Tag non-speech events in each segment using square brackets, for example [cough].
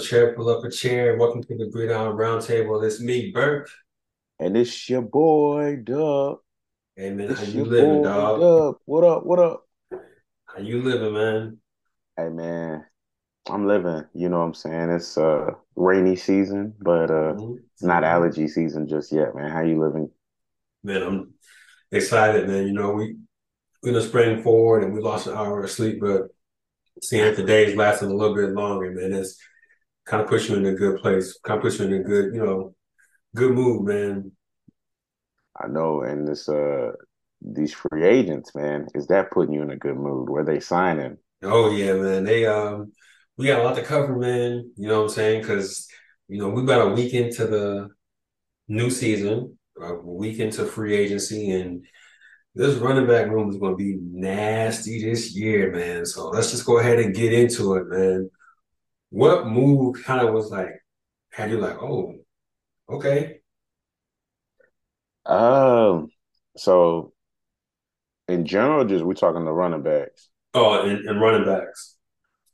Yo, pull up a chair, pull up a chair. Welcome to the Gridiron Roundtable. It's me, Bert. And it's your boy Dub. Hey man, It's how you living, boy dog? Dub. What up? What up? How you living, man? Hey man, I'm living. You know what I'm saying? It's uh rainy season, but uh Mhm. it's not allergy season just yet, man. How you living? Man, I'm excited, man. You know, we we done sprang forward and we lost an hour of sleep, but seeing the days lasting a little bit longer, man, it's kind of puts you in a good place. Kind of puts you in a good, you know, good mood, man. I know, and this uh these free agents, man, is that putting you in a good mood? Where they signing? Oh yeah, man. They um we got a lot to cover, man. You know what I'm saying? Because you know, we got a week into the new season, a week into free agency, and this running back room is going to be nasty this year, man. So let's just go ahead and get into it, man. What move kind of was like, had you like, oh, okay, Um, so in general, just we're talking the running backs. oh, and, and running backs.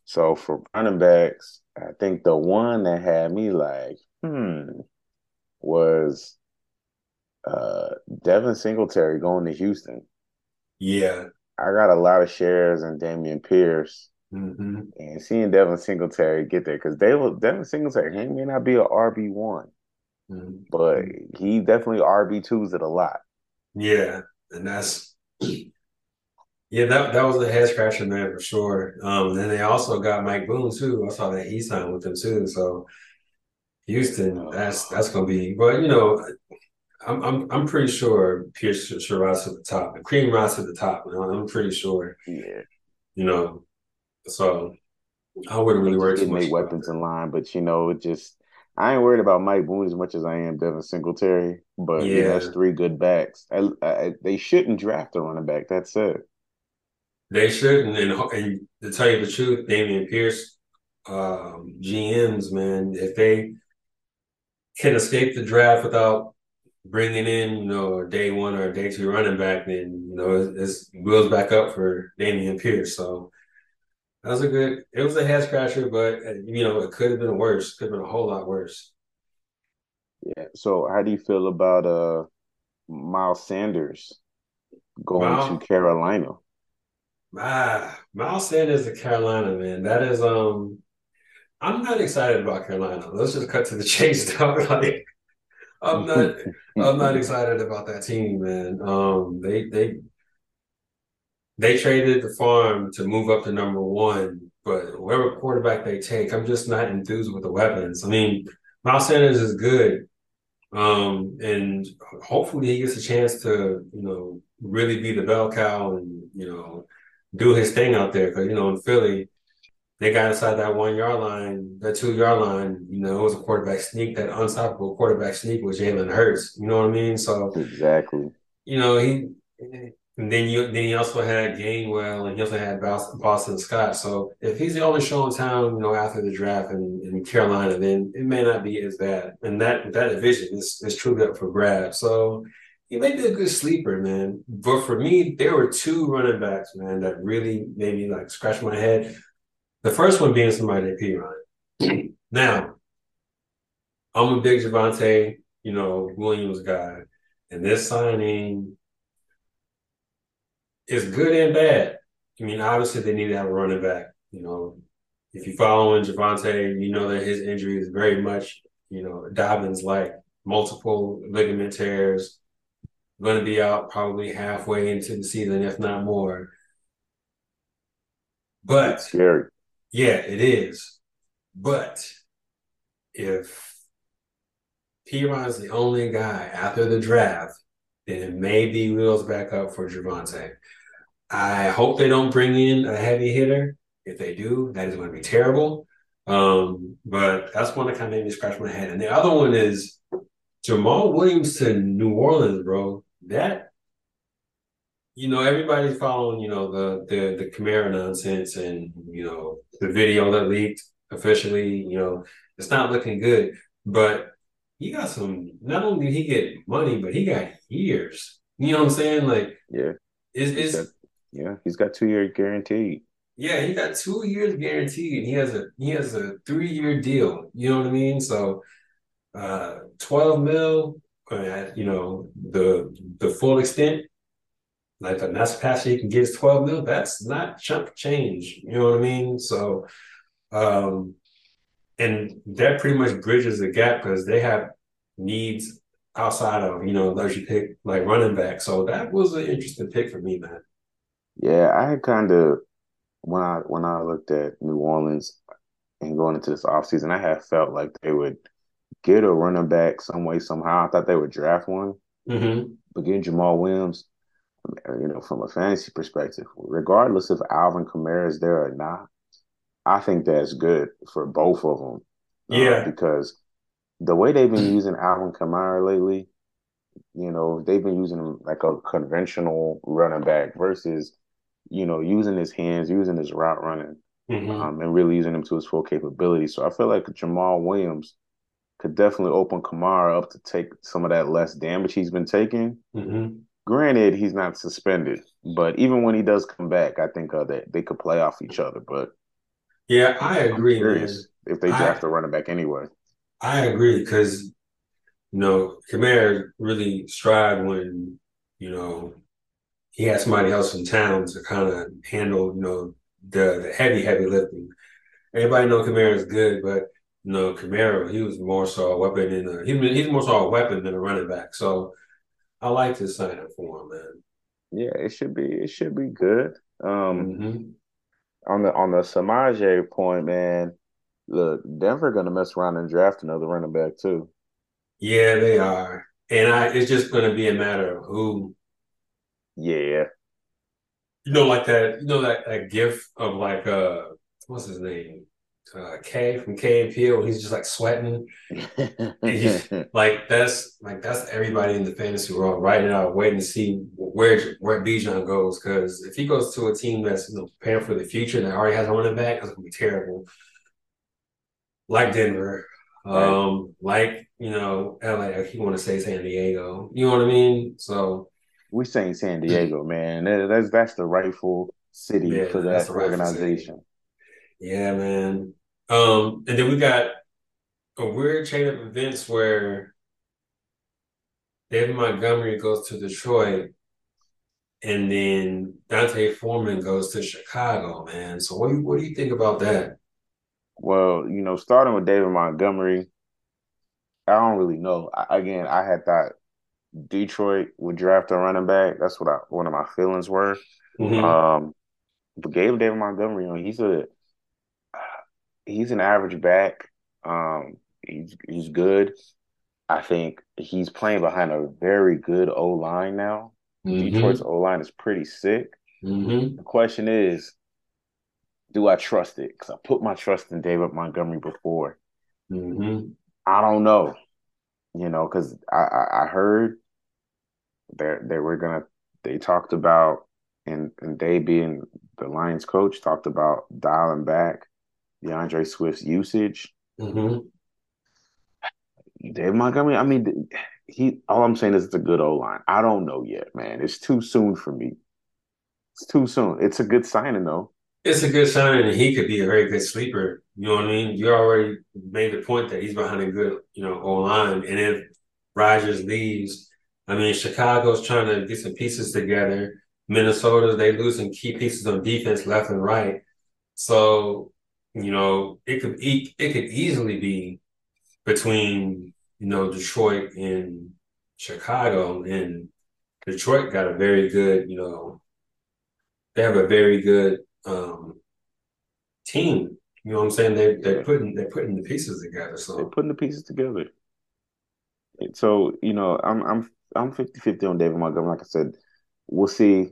So for running backs, I think the one that had me like, hmm, was uh Devin Singletary going to Houston. Yeah. I got a lot of shares in Dameon Pierce hmm and seeing Devin Singletary get there because will Devin Singletary, he may not be an RB one, but he definitely RB twos it a lot. Yeah, and that's yeah, that that was a head scratcher, man, for sure. Um, and then they also got Mike Boone too. I saw that he signed with them too. So Houston, that's that's gonna be. But you know, I'm I'm I'm pretty sure Pierce should, rise to the top. The cream rise to the top. You know, I'm pretty sure. Yeah. You know, so I wouldn't really worry too much weapons in line, but you know, it just I ain't worried about Mike Boone as much as I am Devin Singletary. But you know, that's three good backs. I, I, they shouldn't draft a running back. That's it. they shouldn't. And and to tell you the truth, Dameon Pierce, um, GMs, man, if they can escape the draft without bringing in, you know, a day one or a day two running back, then you know it's, it's wheels back up for Dameon Pierce. So that was a good. It was a head scratcher, but uh, you know it could have been worse. Could have been a whole lot worse. Yeah. So how do you feel about uh Miles Sanders going to Carolina? ah, Miles Sanders to Carolina, man. That is um. I'm not excited about Carolina. Let's just cut to the [laughs] chase, dog. Like I'm not. [laughs] I'm not excited about that team, man. Um, they they They traded the farm to move up to number one, but whatever quarterback they take, I'm just not enthused with the weapons. I mean, Miles Sanders is good, um, and hopefully he gets a chance to, you know, really be the bell cow and you know do his thing out there. Because you know in Philly, they got inside that one yard line, that two yard line. You know, it was a quarterback sneak. That unstoppable quarterback sneak was Jalen Hurts. You know what I mean? So Exactly. you know, he and then you then he also had Gainwell and he also had Boston, Scott. So if he's the only show in town, you know, after the draft in, in Carolina, then it may not be as bad. And that that division is is truly up for grabs. So he may be a good sleeper, man. But for me, there were two running backs, man, that really made me like scratch my head. The first one being somebody that Perine. Now, I'm a big Javonte, you know, Williams guy. And this signing is good and bad. I mean, obviously they need to have a running back. You know, if you're following Javonte, you know that his injury is very much, you know, Dobbins like multiple ligament tears, going to be out probably halfway into the season, if not more. It's But scary. yeah, it is. But if Perine's the only guy after the draft, then it may be wheels back up for Javonte. I hope they don't bring in a heavy hitter. If they do, that is going to be terrible. Um, but that's one that kind of made me scratch my head. And the other one is Jamaal Williams to New Orleans, bro. That you know, everybody's following, you know, the the the Kamara nonsense and you know the video that leaked officially. You know, it's not looking good. But he got some. Not only did he get money, but he got years. You know what I'm saying? Like, Yeah. is is yeah, he's got two year guaranteed. Yeah, he got two years guaranteed. And he has a he has a three year deal. You know what I mean? So, uh, twelve mil at you know the the full extent. Like a nice passer he can get is twelve mil. That's not chunk change. You know what I mean? So, um, and that pretty much bridges the gap because they have needs outside of you know luxury pick like running back. So that was an interesting pick for me, man. Yeah, I kind of when I when I looked at New Orleans and going into this offseason, I had felt like they would get a running back some way somehow. I thought they would draft one, mm-hmm. but getting Jamaal Williams, you know, from a fantasy perspective, regardless if Alvin Kamara is there or not, I think that's good for both of them. Uh, yeah, uh, because the way they've been using Alvin Kamara lately, you know, they've been using him like a conventional running back versus, you know, using his hands, using his route running, mm-hmm. um, and really using him to his full capability. So I feel like Jamaal Williams could definitely open Kamara up to take some of that less damage he's been taking. Mm-hmm. Granted, he's not suspended, but even when he does come back, I think uh, that they could play off each other. But yeah, I agree. If they draft I, a running back anyway. I agree because you know Kamara really strived when you know he had somebody else in town to kind of handle you know the the heavy heavy lifting. Everybody know Kamara is good, but you know Kamara he was more so a weapon in a he, he's more so a weapon than a running back. So I like to sign up for him, man. Yeah, it should be it should be good. Um, mm-hmm. On the on the Samaje point, man look, Denver gonna mess around and draft another running back too. Yeah, they are, and I it's just gonna be a matter of who. Yeah. You know, like that. You know that that gif of like uh, what's his name? Uh, K from Key and Peele. He's just like sweating. [laughs] like that's like that's everybody in the fantasy world right now, waiting to see where where Bijan goes. Because if he goes to a team that's you know preparing for the future that already has a running back, it's gonna be terrible like Denver, um, like you know, LA. If you want to say San Diego, you know what I mean. So we saying San Diego, man. That's that's the rightful city yeah, for that organization. Yeah, man. Um, and then we got a weird chain of events where David Montgomery goes to Detroit, and then D'Onta Foreman goes to Chicago, man. So what do you, what do you think about that? Well, you know, starting with David Montgomery, I don't really know. I, again, I had thought Detroit would draft a running back. That's what I, one of my feelings were. Mm-hmm. Um, but gave David Montgomery, you know, he's a he's an average back. Um, he's he's good. I think he's playing behind a very good O line now. Mm-hmm. Detroit's O line is pretty sick. Mm-hmm. The question is, do I trust it? Because I put my trust in David Montgomery before. Mm-hmm. I don't know, you know, because I, I, I heard that they were gonna. They talked about and and they being the Lions coach talked about dialing back D'Andre Swift's usage. Mm-hmm. David Montgomery. I mean, he. All I'm saying is it's a good O line. I don't know yet, man. It's too soon for me. It's too soon. It's a good signing though it's a good sign, and he could be a very good sleeper. You know what I mean? You already made the point that he's behind a good, you know, O line, and if Rodgers leaves, I mean, Chicago's trying to get some pieces together. Minnesota, they losing key pieces on defense left and right. So, you know, it could it, it could easily be between you know Detroit and Chicago, and Detroit got a very good, you know, they have a very good um, team. You know what I'm saying? They they're putting they're putting the pieces together. So they're putting the pieces together. So, you know, I'm I'm I'm 50-50 on David Montgomery. Like I said, we'll see.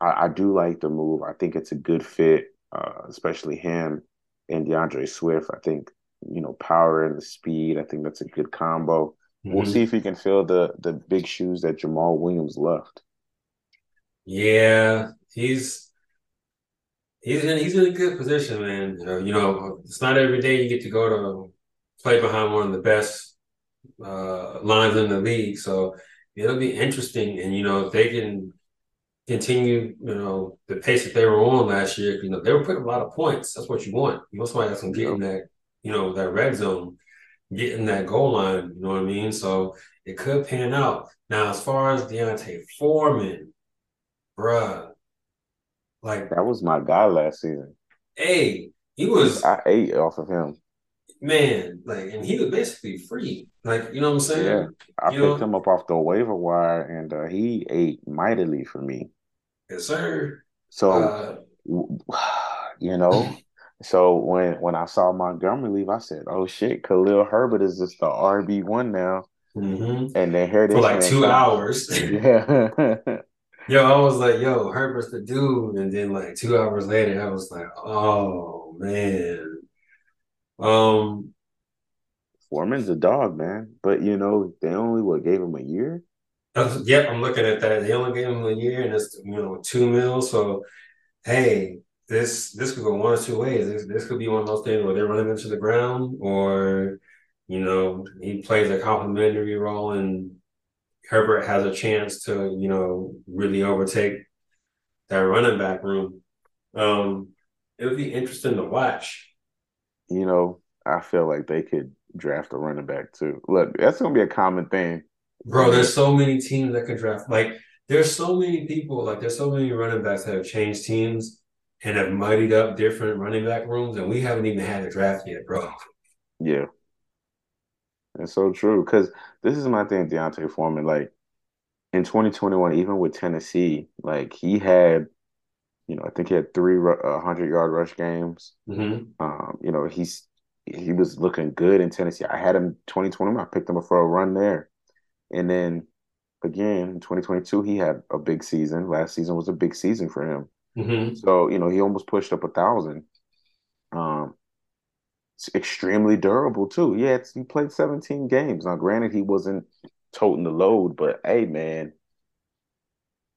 I, I do like the move. I think it's a good fit, uh, especially him and D'Andre Swift. I think, you know, power and the speed. I think that's a good combo. Mm-hmm. We'll see if he can fill the the big shoes that Jamaal Williams left. Yeah, he's he's in he's in a good position, man. Uh, you know, it's not every day you get to go to play behind one of the best uh, lines in the league, so it'll be interesting. And you know, if they can continue, you know, the pace that they were on last year. You know, they were putting a lot of points. That's what you want. You want somebody that's gonna get in that, you know, that red zone, get in that goal line. You know what I mean? So it could pan out. Now, as far as D'Onta Foreman, bruh, like that was my guy last season. Hey, he was. I ate off of him. Man, like, and he was basically free. Like, you know what I'm saying? Yeah, I you picked know? him up off the waiver wire, and uh, he ate mightily for me. Yes, sir. So, Uh, [sighs] you know, so when when I saw Montgomery leave, I said, "Oh shit, Khalil Herbert is just the RB one now." mhm. And then here For like two comes- hours. [laughs] Yeah, [laughs] Yo, I was like, yo, Herbert's the dude. And then like two hours later, I was like, oh man. Um, Foreman's a dog, man. But you know, they only what gave him a year. uh, yep, I'm looking at that. They only gave him a year and it's you know two mil. So hey, this this could go one or two ways. This this could be one of those things where they're running into the ground or you know, he plays a complimentary role and Herbert has a chance to, you know, really overtake that running back room. Um, it would be interesting to watch. You know, I feel like they could draft a running back too. Look, that's gonna be a common thing. Bro, there's so many teams that could draft. Like, there's so many people, like, there's so many running backs that have changed teams and have muddied up different running back rooms, and we haven't even had a draft yet, bro. Yeah. It's so true. Because this is my thing, D'Onta Foreman. Like in 2021, even with Tennessee, like he had, you know, I think he had three uh, yard rush games. Mm-hmm. Um, you know, he's he was looking good in Tennessee. I had him 2020. I picked him up for a run there, and then again in 2022, he had a big season. Last season was a big season for him. Mm-hmm. So you know, he almost pushed up a thousand. Um, it's extremely durable too. Yeah, it's, he played 17 games. Now, granted, he wasn't toting the load, but hey, man,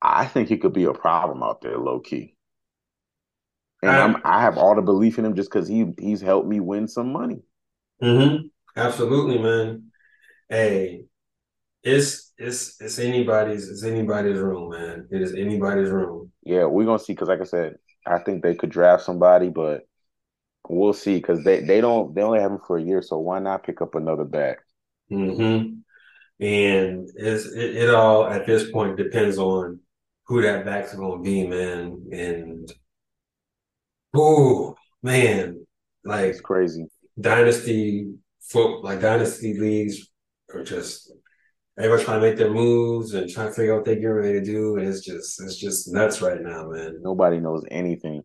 I think he could be a problem out there, low key. And I- I'm, I have all the belief in him just because he he's helped me win some money. Mm-hmm. Absolutely, man. Hey, it's it's it's anybody's it's anybody's room, man. It is anybody's room. Yeah, we're gonna see. Because like I said, I think they could draft somebody, but we'll see. Because they they don't they only have him for a year, so why not pick up another back? Mm-hmm. And it's it, it all at this point depends on who that back's gonna be, man. And oh man, like It's crazy. dynasty foot like dynasty leagues are just everybody's trying to make their moves and trying to figure out what they're getting ready to do, and it's just it's just nuts right now, man. Nobody knows anything.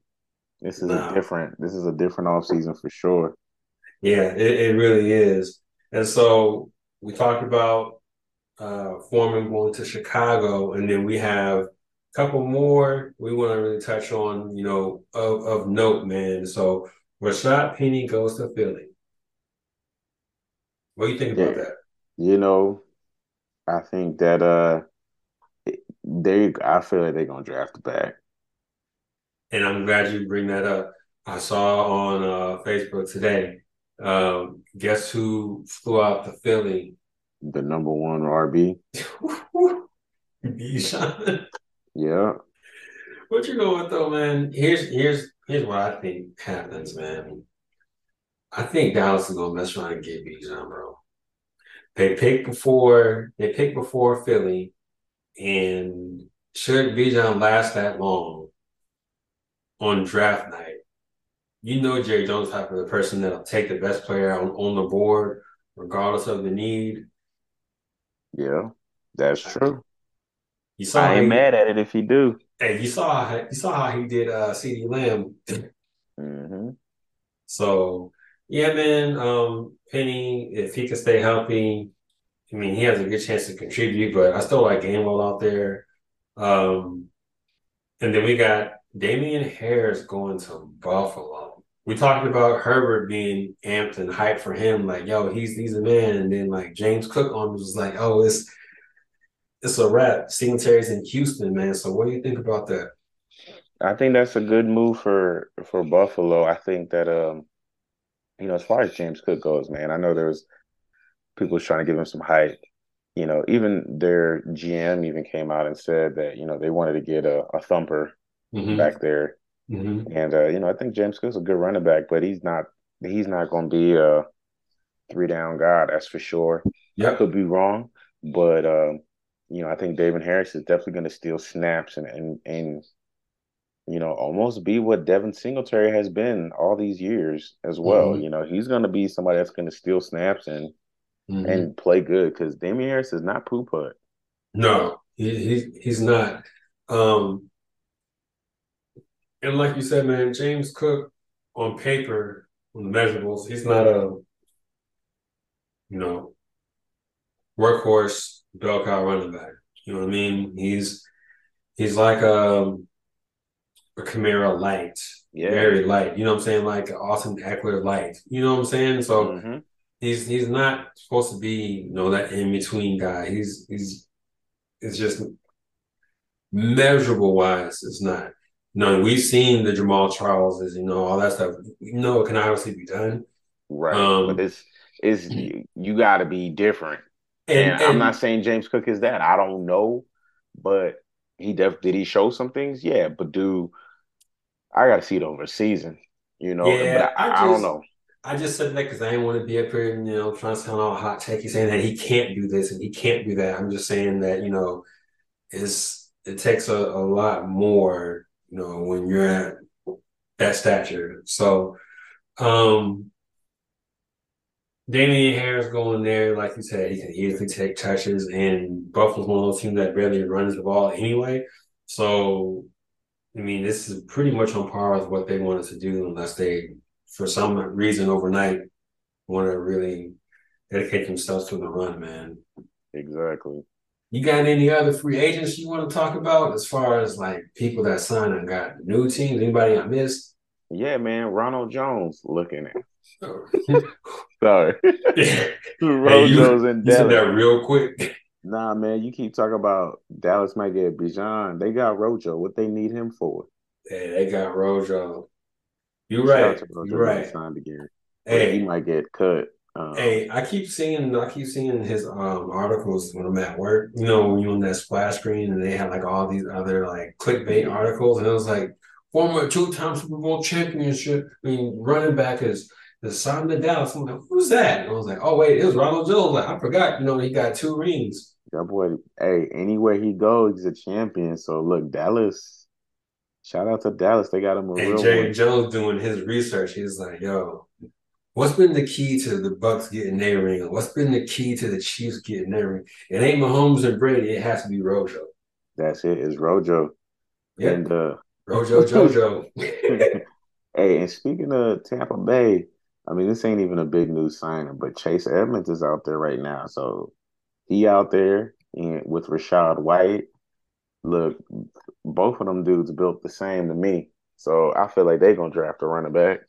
This is Nah. a different. This is a different off season for sure. Yeah, it, it really is. And so we talked about uh Foreman going to Chicago, and then we have couple more we want to really touch on, you know, of, of note, man. So Rashaad Penny goes to Philly. What do you think about Yeah. that? You know, I think that uh, they. I feel like they're gonna draft the back. And I'm glad you bring that up. I saw on uh Facebook today. Um, guess who flew out to Philly? The number one RB. Bijan. [laughs] Yeah, What you going with though, man? Here's here's here's what I think happens, man. I think Dallas is gonna mess around and get Bijan, bro. They pick before they pick before Philly, and should Bijan last that long on draft night, you know Jerry Jones type of the person that'll take the best player on, on the board, regardless of the need. yeah, that's true. You saw I ain't he- mad at it if he do. Hey, you saw how, you saw how he did uh CeeDee Lamb. mm-hmm. So yeah, man. Um, Penny, if he can stay healthy, I mean, he has a good chance to contribute. But I still like Gainwell out there. Um, and then we got Damien Harris going to Buffalo. We talked about Herbert being amped and hyped for him, like, yo, he's he's a man. And then like James Cook on was like, oh, it's it's a wrap. Singletary's in Houston, man. So what do you think about that? I think that's a good move for for Buffalo. I think that um, you know, as far as James Cook goes, man, I know there was people trying to give him some hype. you know, even their GM even came out and said that you know they wanted to get a, a thumper mm-hmm. back there, mm-hmm. and uh, you know I think James Cook's a good running back, but he's not he's not going to be a three down guy, that's for sure. Yeah, I could be wrong, but uh, you know I think David Harris is definitely going to steal snaps and and and you know, almost be what Devin Singletary has been all these years as well. Mm-hmm. You know, he's going to be somebody that's going to steal snaps and mm-hmm. and play good because Damien Harris is not poo put. No, he, he he's not. Um, and like you said, man, James Cook on paper on the measurables, he's not a you know workhorse bell cow running back. You know what I mean? He's he's like um a Kamara light, yeah. very light. You know what I'm saying? Like Austin Ekeler light. You know what I'm saying? So mm-hmm. he's he's not supposed to be you know that in between guy. He's he's it's just measurable wise. It's not. You know, we've seen the Jamaal Charleses, you know, all that stuff. You know, it can obviously be done. Right. Um, but it's it's you, you got to be different. And, and, and I'm not saying James Cook is that. I don't know, but he def did he show some things? Yeah, but do I got to see it over a season, you know. Yeah, I, I, just, I, don't know. I just said that because I didn't want to be up here, you know, trying to sound all hot techy, saying that he can't do this and he can't do that. I'm just saying that you know, it's it takes a, a lot more, you know, when you're at that stature. So, um, Damien Harris going there, like you said, he can easily take touches, and Buffalo's one of those teams that barely runs the ball anyway. So I mean, this is pretty much on par with what they wanted to do, unless they, for some reason, overnight, want to really dedicate themselves to the run, man. Exactly. You got any other free agents you want to talk about as far as like people that signed and got new teams? Anybody I missed? Yeah, man. Ronald Jones looking at. [laughs] Sorry. [laughs] Rojo's hey, in Dallas. that real quick. Nah, man, you keep talking about Dallas might get Bijan. They got Rojo. What they need him for? Yeah, they got Rojo. You're right. You're right. Signed again. Hey, he might get cut. Um, hey, I keep seeing I keep seeing his um articles when I'm at work. You know, when you're on that splash screen and they have like all these other like clickbait articles, and it was like former two-time Super Bowl championship. I mean, running back is the signed to Dallas. I'm like, who's that? And I was like, oh wait, it was Ronald Jones. Like I forgot. You know, he got two rings. That boy, hey, anywhere he goes, he's a champion. So look, Dallas. Shout out to Dallas. They got him a and real Jay one. Jones doing his research. He's like, yo, what's been the key to the Bucs getting their ring? What's been the key to the Chiefs getting their ring? It ain't Mahomes and Brady. It has to be Rojo. That's it. It's Rojo. Yeah. And uh Rojo Jojo. [laughs] [laughs] hey, and speaking of Tampa Bay, I mean, this ain't even a big news signing, but Chase Edmonds is out there right now. So he out there and with Rachaad White. Look, both of them dudes built the same to me. So I feel like they're gonna draft a running back.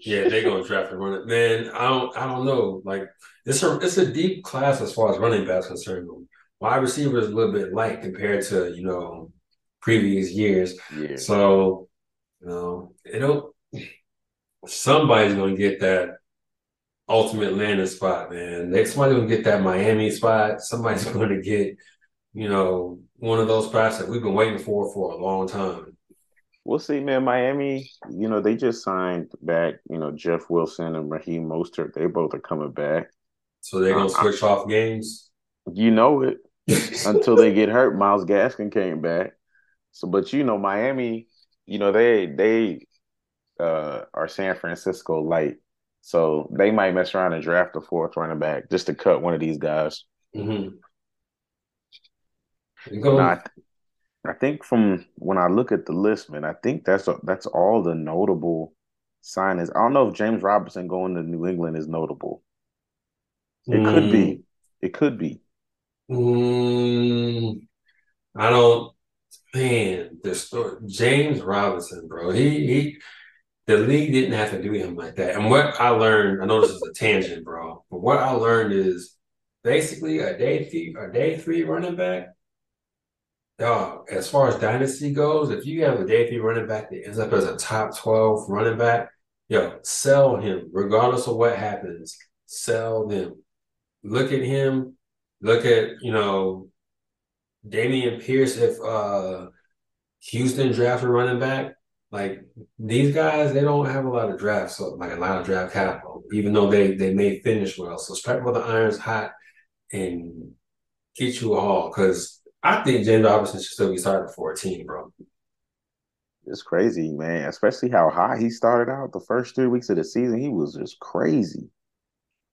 yeah, they're gonna draft a running man. I don't I don't know. Like it's a it's a deep class as far as running backs concerned. Wide receiver is a little bit light compared to, you know, previous years. Yeah. So, you know, it'll somebody's gonna get that ultimate landing spot, man. Next somebody's gonna get that Miami spot. Somebody's [laughs] gonna get, you know, one of those spots that we've been waiting for for a long time. We'll see, man. Miami, you know, they just signed back, you know, Jeff Wilson and Raheem Mostert. They both are coming back. So they're gonna um, switch I, off games. You know it. [laughs] until they get hurt. Myles Gaskin came back. So, but you know, Miami, you know, they they uh are San Francisco light. So they might mess around and draft a fourth running back just to cut one of these guys. Mm-hmm. I, I think from when I look at the list, man, I think that's a, that's all the notable signings. I don't know if James Robinson going to New England is notable. It mm. could be. Mm. It could be. Mm, I don't. Man, the story, James Robinson, bro. He he the league didn't have to do him like that. And what I learned, I know this is a tangent, bro, but what I learned is basically a day three, a day three running back. Dog, as far as dynasty goes, if you have a day three running back that ends up as a top 12 running back, yo, sell him, regardless of what happens. Sell them. Look at him. Look at, you know, Dameon Pierce, if uh Houston drafted running back, like these guys, they don't have a lot of drafts, so like a lot of draft capital, even though they they may finish well. So strike while the iron's hot and get you a haul. Because I think James Robinson should still be starting for 14, bro. It's crazy, man. Especially how high he started out the first three weeks of the season. He was just crazy.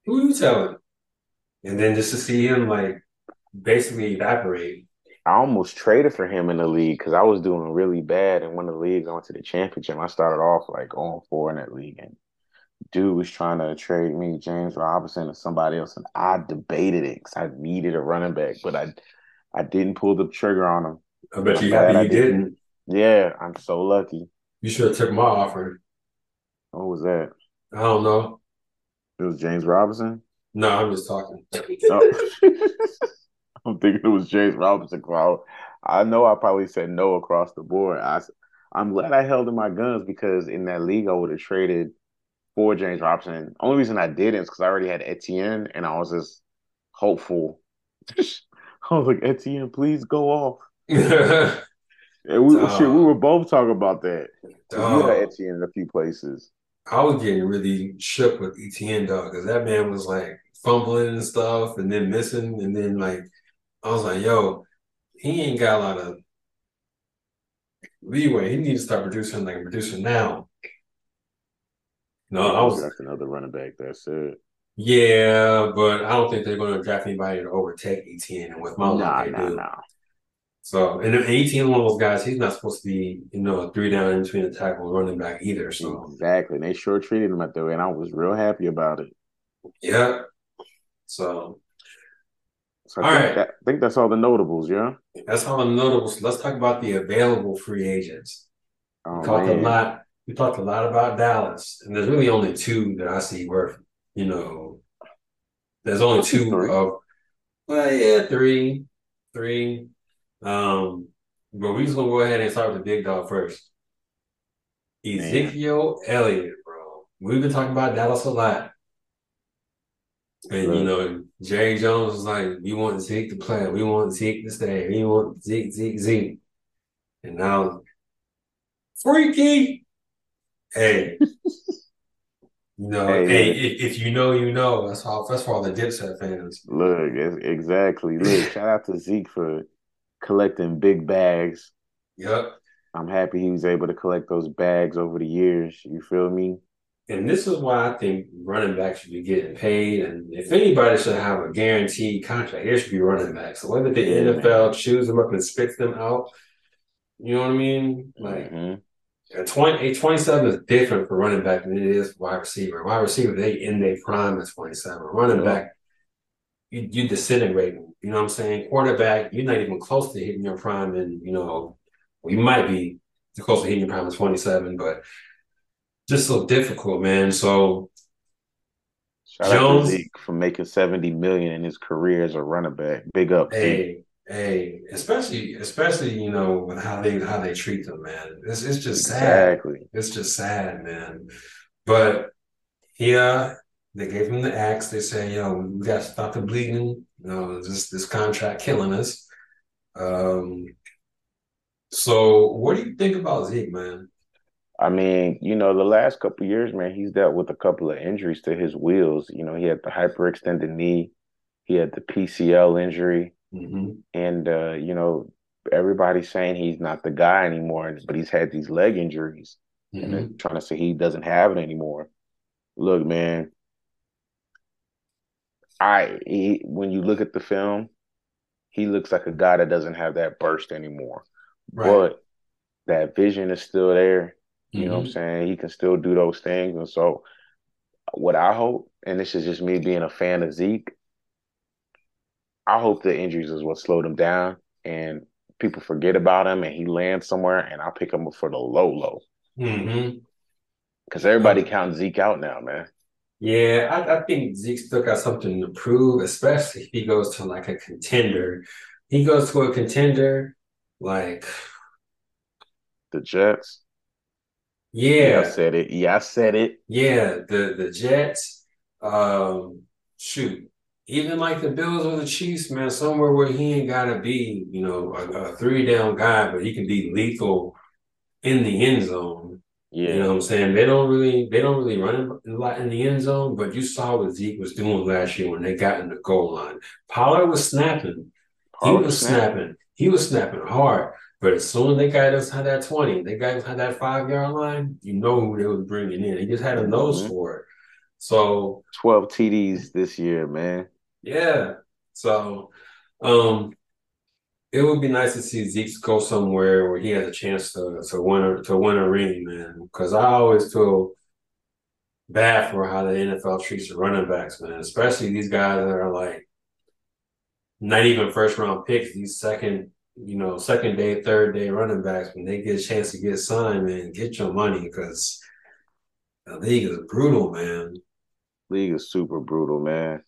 Who you telling? And then just to see him like basically evaporate. I almost traded for him in the league because I was doing really bad in one of the leagues. I went to the championship. I started off like on four in that league, and dude was trying to trade me James Robinson or somebody else, and I debated it because I needed a running back, but I I didn't pull the trigger on him. I bet you happy you didn't. didn't. Yeah, I'm so lucky. You should have took my offer. What was that? I don't know. It was James Robinson. No, I'm just talking. oh. [laughs] I'm thinking it was James Robinson. Crowd. I know I probably said no across the board. I, I'm glad I held in my guns because in that league I would have traded for James Robinson. Only reason I didn't is because I already had Etienne and I was just hopeful. [laughs] I was like, Etienne, please go off. [laughs] and we oh, shit, we were both talking about that. You had Etienne in a few places. I was getting really shook with Etienne dog because that man was like fumbling and stuff and then missing and then like I was like, yo, he ain't got a lot of leeway. He needs to start producing like a producer now. No, I was that's another running back. That's it. Yeah, but I don't think they're going to draft anybody to overtake Etienne. And with my nah, they nah, do. Nah. So, and Etienne, one of those guys, he's not supposed to be, you know, a three down in between the tackle running back either. So exactly, and they sure treated him that way, and I was real happy about it. Yeah. So so I, think, that, I think that's all the notables, yeah. That's all the notables. Let's talk about the available free agents. Oh, we talked man. a lot. We talked a lot about Dallas, and there's really only two that I see worth. You know, there's only two [laughs] three. of. Well, yeah, three, three. Um, but we just gonna go ahead and start with the big dog first. Ezekiel man. Elliott, bro. We've been talking about Dallas a lot. And right. you know, Jerry Jones was like, "We want Zeke to play. We want Zeke to stay. We want Zeke, Zeke, Zeke." And now, freaky. Hey, [laughs] you know, hey, hey if, if, you know, you know. That's all. That's for all the Dipset fans. Look, exactly. Look, [laughs] shout out to Zeke for collecting big bags. Yep. I'm happy he was able to collect those bags over the years. You feel me? And this is why I think running backs should be getting paid. And if anybody should have a guaranteed contract, it should be running backs. So whether the yeah, NFL man. chews them up and spits them out, you know what I mean? Like mm-hmm. a 20, a 27 is different for running back than it is for wide receiver. Wide receiver, they in their prime at 27. Running yeah. back, you, you disintegrating. You know what I'm saying? Quarterback, you're not even close to hitting your prime. And, you know, you might be close to hitting your prime at 27, but – just so difficult, man. So Shout Jones for making seventy million in his career as a running back. Big up. Hey, hey, especially especially you know with how they how they treat them, man. It's it's just sad. Exactly. It's just sad, man. But yeah, they gave him the axe. They say, yo, we got to stop the bleeding. You know, this this contract killing us. Um. So, what do you think about Zeke, man? I mean, you know, the last couple years, man, he's dealt with a couple of injuries to his wheels. You know, he had the hyperextended knee, he had the PCL injury, mm-hmm. and uh, you know, everybody's saying he's not the guy anymore, but he's had these leg injuries, mm-hmm. and they're mm-hmm. trying to say he doesn't have it anymore. Look, man, I he, when you look at the film, he looks like a guy that doesn't have that burst anymore, right. but that vision is still there you mm-hmm. know what I'm mm-hmm. saying? He can still do those things. And so what I hope, and this is just me being a fan of Zeke, I hope the injuries is what slowed him down and people forget about him and he lands somewhere and I'll pick him up for the low low. Mm-hmm. Cause everybody um, counts Zeke out now, man. Yeah, I, I, think Zeke still got something to prove, especially if he goes to like a contender. He goes to a contender like the Jets. Yeah. yeah, I said it. Yeah, I said it. Yeah, the the Jets. Um, shoot, even like the Bills or the Chiefs, man, somewhere where he ain't gotta be, you know, a, a three down guy, but he can be lethal in the end zone. Yeah. You know what I'm saying? They don't really they don't really run a lot in the end zone, but you saw what Zeke was doing last year when they got in the goal line. Pollard was snapping. Pollard he was snapping. snapping. He was snapping hard. But as soon as they got us had that 20, they got us had that five yard line, you know who they was bringing in. He just had a nose mm-hmm. for it. So 12 TDs this year, man. Yeah. So um it would be nice to see Zeke go somewhere where he has a chance to to win a to win a ring, man. Because I always feel bad for how the NFL treats the running backs, man. Especially these guys that are like not even first round picks. These second, you know, second day, third day running backs when they get a chance to get signed, man, get your money because the league is brutal, man. League is super brutal, man.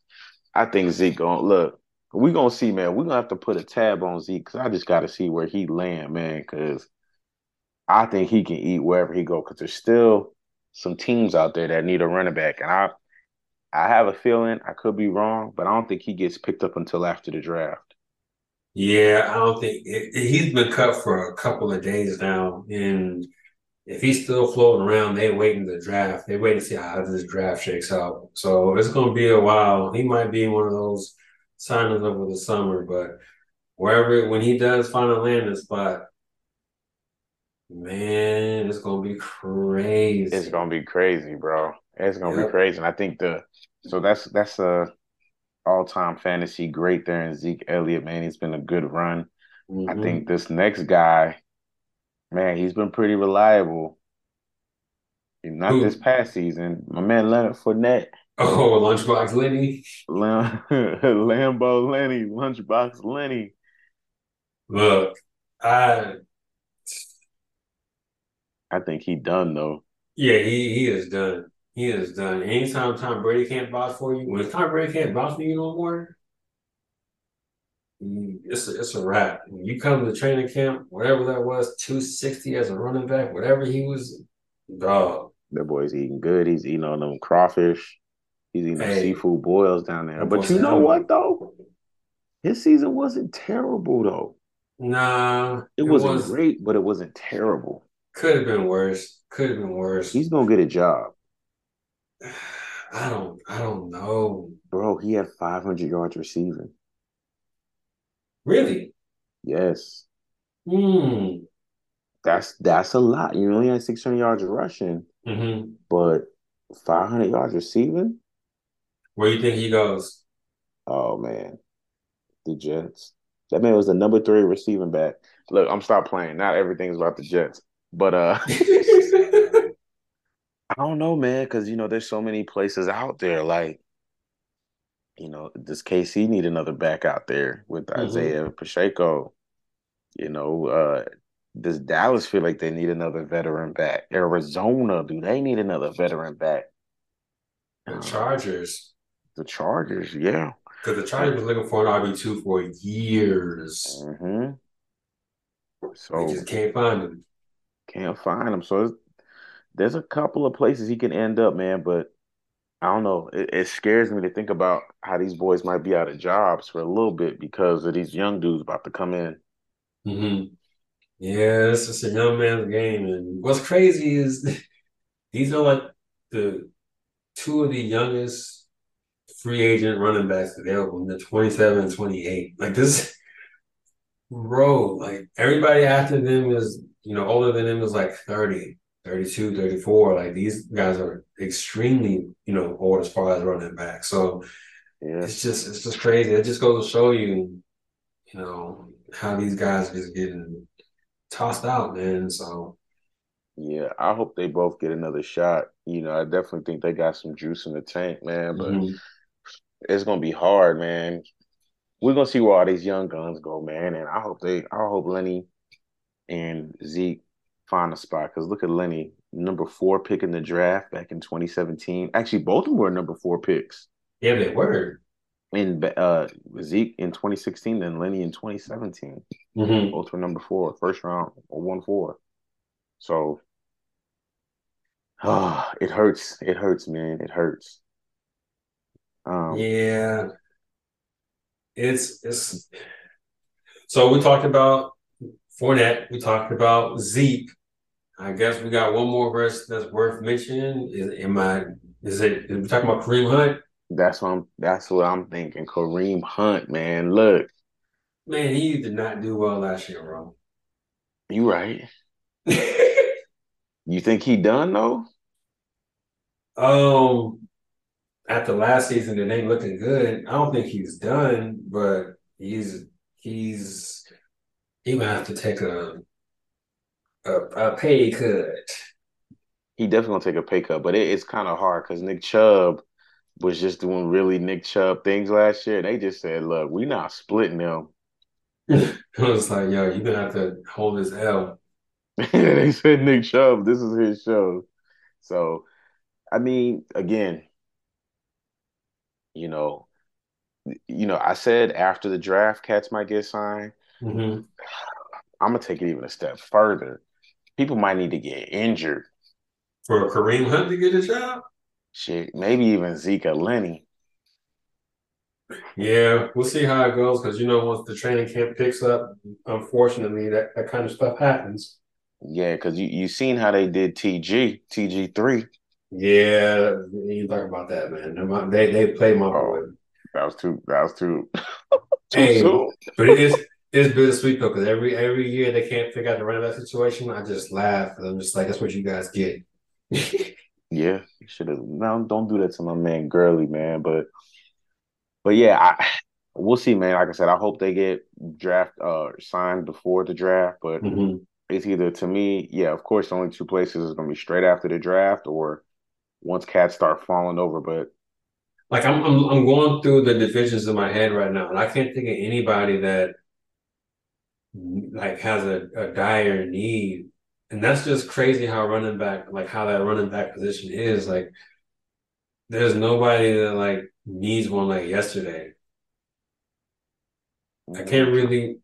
I think Zeke going look. We gonna see, man. We're gonna have to put a tab on Zeke because I just got to see where he land, man. Because I think he can eat wherever he go. Because there's still some teams out there that need a running back, and I, I have a feeling I could be wrong, but I don't think he gets picked up until after the draft. Yeah, I don't think it, he's been cut for a couple of days now, and if he's still floating around, they're waiting the draft. They're waiting to see how this draft shakes out. So it's going to be a while. He might be one of those signings over the summer, but wherever when he does find a landing spot, man, it's going to be crazy. It's going to be crazy, bro. It's going to yep. be crazy. And I think the so that's that's a all time fantasy great there in Zeke Elliott. Man, he's been a good run. Mm-hmm. I think this next guy man, he's been pretty reliable. Not this past season. My man Leonard Fournette. Oh, Lunchbox Lenny. Lam- [laughs] Lambo Lenny, Lunchbox Lenny. Look, I I think he done though. Yeah, he he is done. He is done. Anytime Tom Brady can't box for you, when Tom Brady can't box for you no more, mm, it's a, it's a wrap. When you come to training camp, whatever that was, 260 as a running back, whatever he was, dog. That boy's eating good. He's eating on them crawfish. He's eating hey, seafood boils down there. But you know oh. what though? His season wasn't terrible though. Nah. It, it wasn't was, great, but it wasn't terrible. Could have been worse. Could have been worse. He's gonna get a job. I don't I don't know. Bro, he had 500 yards receiving. Really? Yes. Hmm. That's that's a lot. You only had 600 yards rushing, mm-hmm. but 500 yards receiving. Where do you think he goes? Oh man, the Jets. That man was the number three receiving back. Look, I'm stop playing. Not everything's about the Jets, but uh, [laughs] [laughs] don't know, man, because you know there's so many places out there. Like you know, does KC need another back out there with mm-hmm. Isiah Pacheco? You know, uh, does Dallas feel like they need another veteran back? Arizona, do they need another veteran back? The uh, Chargers. The Chargers, yeah. Because the Chargers were looking for an RB two for years. Mm-hmm. So they just can't find him. Can't find him. So there's a couple of places he can end up, man. But I don't know. It, it, scares me to think about how these boys might be out of jobs for a little bit because of these young dudes about to come in. Mm-hmm. Yeah, it's just a young man's game. And what's crazy is [laughs] these are like the two of the youngest free agent running backs available. They're 27 and 28. Like this, [laughs] bro, like everybody after them is, you know, older than them is like 30. 32, 34. Like these guys are extremely, you know, old as far as running back. So yeah. it's just it's just crazy. It just goes to show you, you know, how these guys are just getting tossed out, man. So yeah, I hope they both get another shot. You know, I definitely think they got some juice in the tank, man. But mm-hmm. it's gonna be hard, man. We're gonna see where all these young guns go, man. And I hope they I hope Lenny and Zeke find a spot because look at Lenny, number four pick in the draft back in 2017. Actually, both of them were number four picks. Yeah, they were. In uh, Zeke in 2016 and Lenny in 2017. Mm-hmm. Both were number four, first round or one four. So, ah, [sighs] oh, it hurts. It hurts, man. It hurts. Um, yeah, it's it's. So we talked about Fournette. We talked about Zeke. I guess we got one more verse that's worth mentioning. Is am I? Is it? Is we talking about Kareem Hunt? That's what I'm. That's what I'm thinking. Kareem Hunt, man. Look, man, he did not do well last year, bro. You right. [laughs] you think he done though? Um, after last season, it ain't looking good. I don't think he's done, but he's he's he might have to take a a, a pay cut. He definitely gonna take a pay cut, but it, it's kind of hard because Nick Chubb was just doing really Nick Chubb things last year. They just said, "Look, we not splitting them." [laughs] I was like, "Yo, you're gonna have to hold this L." [laughs] they said Nick Chubb, this is his show. So, I mean, again, you know, you know, I said after the draft, cats might get signed. Mm-hmm. I'm gonna take it even a step further. People might need to get injured for Kareem Hunt to get a job. Shit, maybe even Zeke Lenny. Yeah, we'll see how it goes because you know once the training camp picks up, unfortunately that, that kind of stuff happens. Yeah, because you you seen how they did TG TG three. Yeah, you talk about that, man. They they played my oh, boy. Oh, that was too. That was too. [laughs] too hey, soon. but it is it's bittersweet though because every every year they can't figure out the running back situation. I just laugh. and I'm just like, that's what you guys get. [laughs] yeah, you should have. No, don't do that to my man Gurley, man. But but yeah, I we'll see, man. Like I said, I hope they get draft uh signed before the draft, but. Mm-hmm it's either to me, yeah, of course, the only two places is going to be straight after the draft or once cats start falling over. But like I'm, I'm, I'm going through the divisions in my head right now, and I can't think of anybody that like has a, a dire need, and that's just crazy how running back, like how that running back position is. Like, there's nobody that like needs one like yesterday. I can't mm-hmm. really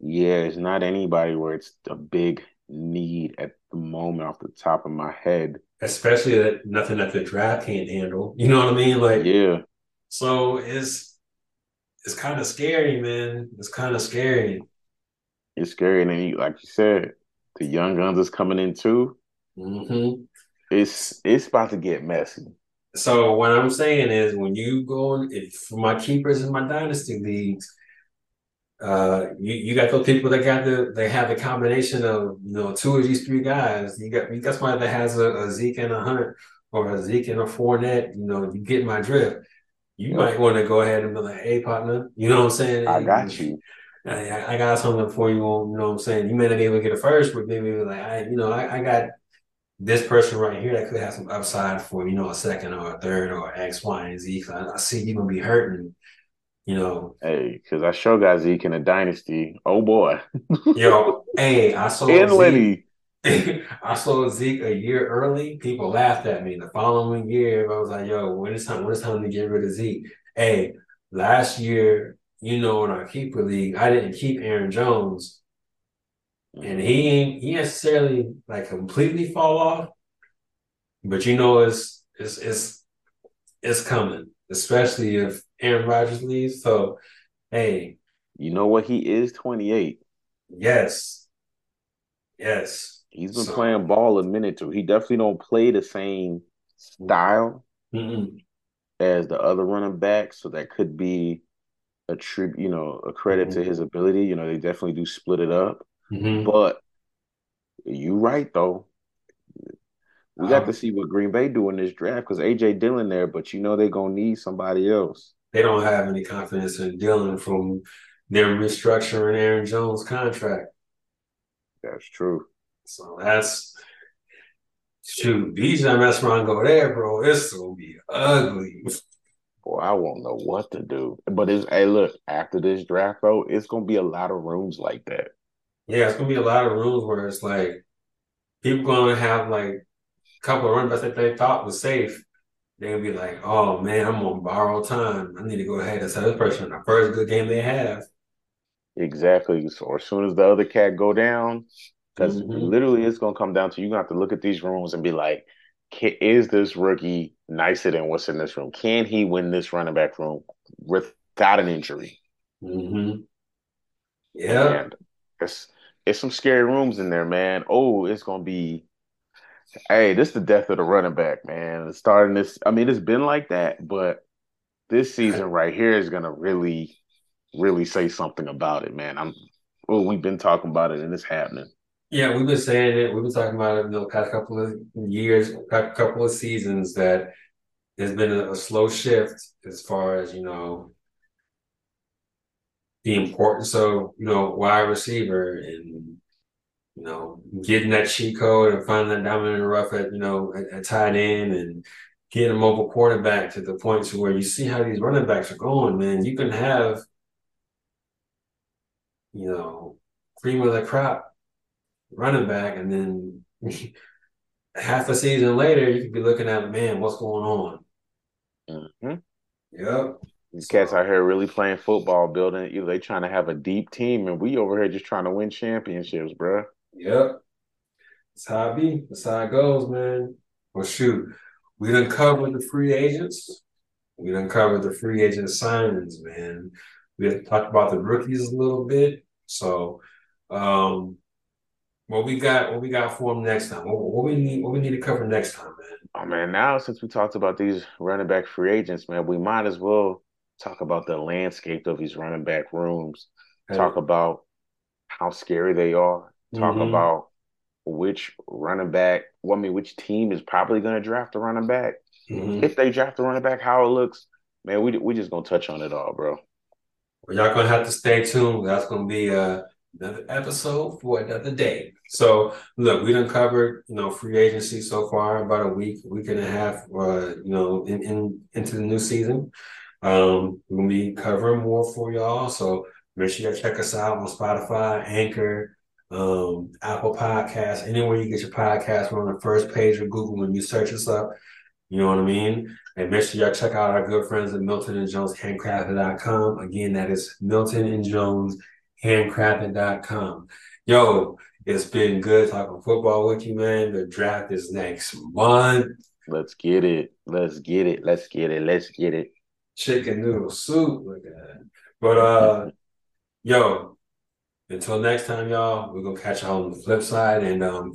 yeah, it's not anybody where it's a big need at the moment off the top of my head. Especially that nothing that the draft can't handle. You know what I mean? Like yeah. So it's it's kind of scary, man. It's kind of scary. It's scary, and then you, like you said, the young guns is coming in too. Mm-hmm. It's it's about to get messy. So what I'm saying is, when you go if for my keepers in my dynasty leagues, uh, you, you got those people that got the they have the combination of you know two of these three guys. You got you got somebody that has a, a Zeke and a Hunt or a Zeke and a Fournette. You know, you get my drift. You might want to go ahead and be like, "Hey, partner," you know what I'm saying? I got you. I, I got something for you. You know what I'm saying? You may not be able to get it first, but maybe like, I, you know, I, I got this person right here that could have some upside for you know a second or a third or X, Y, and Z. I, I see you gonna be hurting you know. Hey, because I show got Zeke in a dynasty. Oh boy. yo, hey, I saw [laughs] and Lenny. [laughs] I saw Zeke a year early. People laughed at me. The following year, I was like, "Yo, when it's time? When it's time to get rid of Zeke?" Hey, last year, you know, in our keeper league, I didn't keep Aaron Jones, and he ain't he necessarily like completely fall off, but you know, it's it's it's it's coming, especially if Aaron Rodgers leaves. So, hey, you know what? He is 28. Yes. Yes. He's been so, playing ball a minute too. He definitely don't play the same style mm-hmm. as the other running backs. So that could be a tribute, you know, a credit mm-hmm. to his ability. You know, they definitely do split it up. Mm-hmm. But you right though. We got um, to see what Green Bay do in this draft because AJ Dillon there, but you know they're gonna need somebody else they don't have any confidence in Dillon from their restructuring Aaron Jones' contract. That's true. So that's shoot. Bijan mess around go there, bro. It's gonna be ugly. Boy, I won't know what to do. But it's hey, look, after this draft though, it's gonna be a lot of rooms like that. Yeah, it's gonna be a lot of rooms where it's like people gonna have like a couple of running backs that they thought was safe they'll be like, "Oh man, I'm on borrowed time. I need to go ahead and tell this person the first good game they have." Exactly. So as soon as the other cat go down, because mm-hmm. literally it's gonna come down to you gonna have to look at these rooms and be like, is this rookie nicer than what's in this room? Can he win this running back room without an injury. Mm-hmm. Yeah. And it's it's some scary rooms in there, man. Oh, it's gonna be hey, this is the death of the running back, man. Starting this, I mean, it's been like that, but this season right here is gonna really, really say something about it, man. I'm well, we've been talking about it and it's happening. Yeah, we've been saying it. We've been talking about it in the past couple of years, couple of seasons that there's been a, a slow shift as far as you know the importance of you know wide receiver and you know getting that cheat code and finding that diamond in the rough at you know at, at tight end and getting a mobile quarterback to the point to where you see how these running backs are going, man. You can have you know cream of the crop running back, and then [laughs] half a season later, you could be looking at man, what's going on? Mm-hmm. Yep. These cats out here really playing football, building. Either they trying to have a deep team, and we over here just trying to win championships, bro. Yep. That's how it be. That's how it goes, man. Well, shoot, we done covered the free agents. We done covered the free agent signings, man. We have talked about the rookies a little bit. So, um, what we got? What we got for them next time? What, what we need? What we need to cover next time, man? Oh man, now since we talked about these running back free agents, man, we might as well talk about the landscape of these running back rooms. Hey. Talk about how scary they are. Talk mm-hmm. about which running back, well, I mean, which team is probably going to draft a running back. Mm-hmm. If they draft a running back, how it looks, man, we we just gonna touch on it all, bro. Well, y'all gonna have to stay tuned. That's gonna be uh, another episode for another day. So look, we done covered, you know, free agency so far, about a week, week and a half, uh, you know, in, in into the new season. Um, we're gonna be covering more for y'all. So make sure you check us out on Spotify, Anchor, um, Apple Podcasts, anywhere you get your podcast. We're on the first page of Google when you search us up. You know what I mean? And make sure y'all check out our good friends at Milton and Jones Handcrafted.com. Again, that is Milton and Jones Handcrafted.com. Yo, it's been good talking football with you, man. The draft is next month. Let's get it. Let's get it. Let's get it. Let's get it chicken noodle soup. Look at that. But uh yo, until next time, y'all, we're gonna catch y'all on the flip side and um